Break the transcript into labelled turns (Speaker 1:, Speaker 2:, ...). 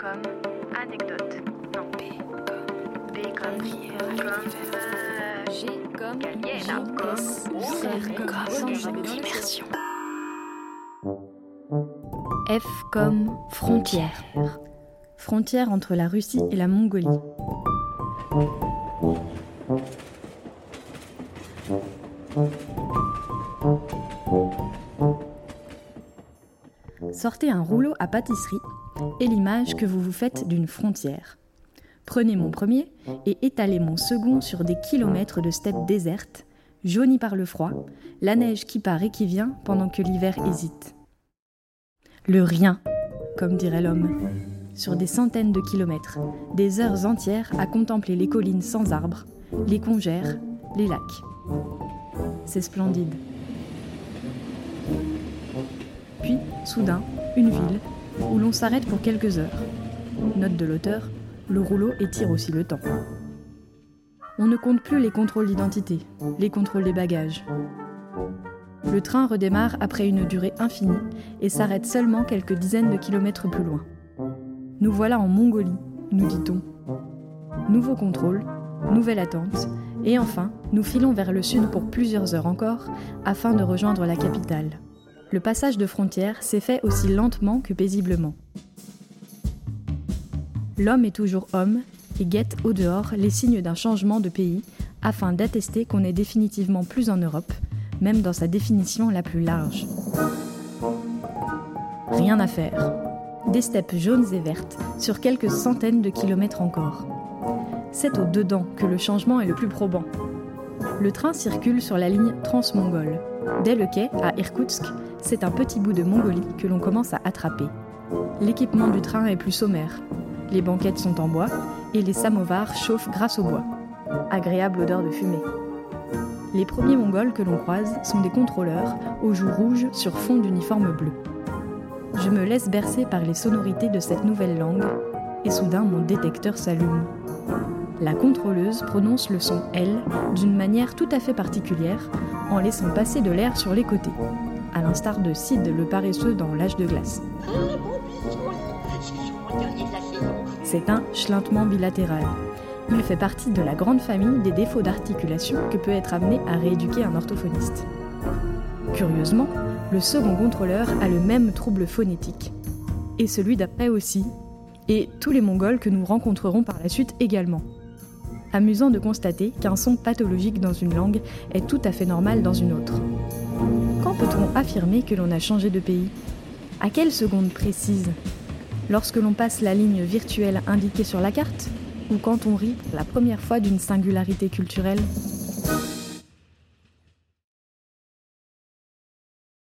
Speaker 1: comme anecdote. Non, B comme B comme comme G comme Galiena comme comme immersion.
Speaker 2: F comme frontière. Frontière entre la Russie et la Mongolie. Sortez un rouleau à pâtisserie et l'image que vous vous faites d'une frontière. Prenez mon premier et étalez mon second sur des kilomètres de steppe déserte, jaunie par le froid, la neige qui part et qui vient pendant que l'hiver hésite. Le rien, comme dirait l'homme. Sur des centaines de kilomètres, des heures entières à contempler les collines sans arbres, les congères, les lacs. C'est splendide. Soudain, une ville où l'on s'arrête pour quelques heures. Note de l'auteur, le rouleau étire aussi le temps. On ne compte plus les contrôles d'identité, les contrôles des bagages. Le train redémarre après une durée infinie et s'arrête seulement quelques dizaines de kilomètres plus loin. Nous voilà en Mongolie, nous dit-on. Nouveau contrôle, nouvelle attente, et enfin, nous filons vers le sud pour plusieurs heures encore afin de rejoindre la capitale. Le passage de frontière s'est fait aussi lentement que paisiblement. L'homme est toujours homme et guette au dehors les signes d'un changement de pays afin d'attester qu'on est définitivement plus en Europe, même dans sa définition la plus large. Rien à faire. Des steppes jaunes et vertes sur quelques centaines de kilomètres encore. C'est au dedans que le changement est le plus probant. Le train circule sur la ligne transmongole. Dès le quai, à Irkoutsk, c'est un petit bout de Mongolie que l'on commence à attraper. L'équipement du train est plus sommaire. Les banquettes sont en bois et les samovars chauffent grâce au bois. Agréable odeur de fumée. Les premiers Mongols que l'on croise sont des contrôleurs aux joues rouges sur fond d'uniforme bleu. Je me laisse bercer par les sonorités de cette nouvelle langue et soudain mon détecteur s'allume. La contrôleuse prononce le son L d'une manière tout à fait particulière en laissant passer de l'air sur les côtés, à l'instar de Sid le paresseux dans L'âge de glace. C'est un schlintement bilatéral. Il fait partie de la grande famille des défauts d'articulation que peut être amené à rééduquer un orthophoniste. Curieusement, le second contrôleur a le même trouble phonétique. Et celui d'après aussi. Et tous les Mongols que nous rencontrerons par la suite également. Amusant de constater qu'un son pathologique dans une langue est tout à fait normal dans une autre. Quand peut-on affirmer que l'on a changé de pays? À quelle seconde précise? Lorsque l'on passe la ligne virtuelle indiquée sur la carte? Ou quand on rit pour la première fois d'une singularité culturelle?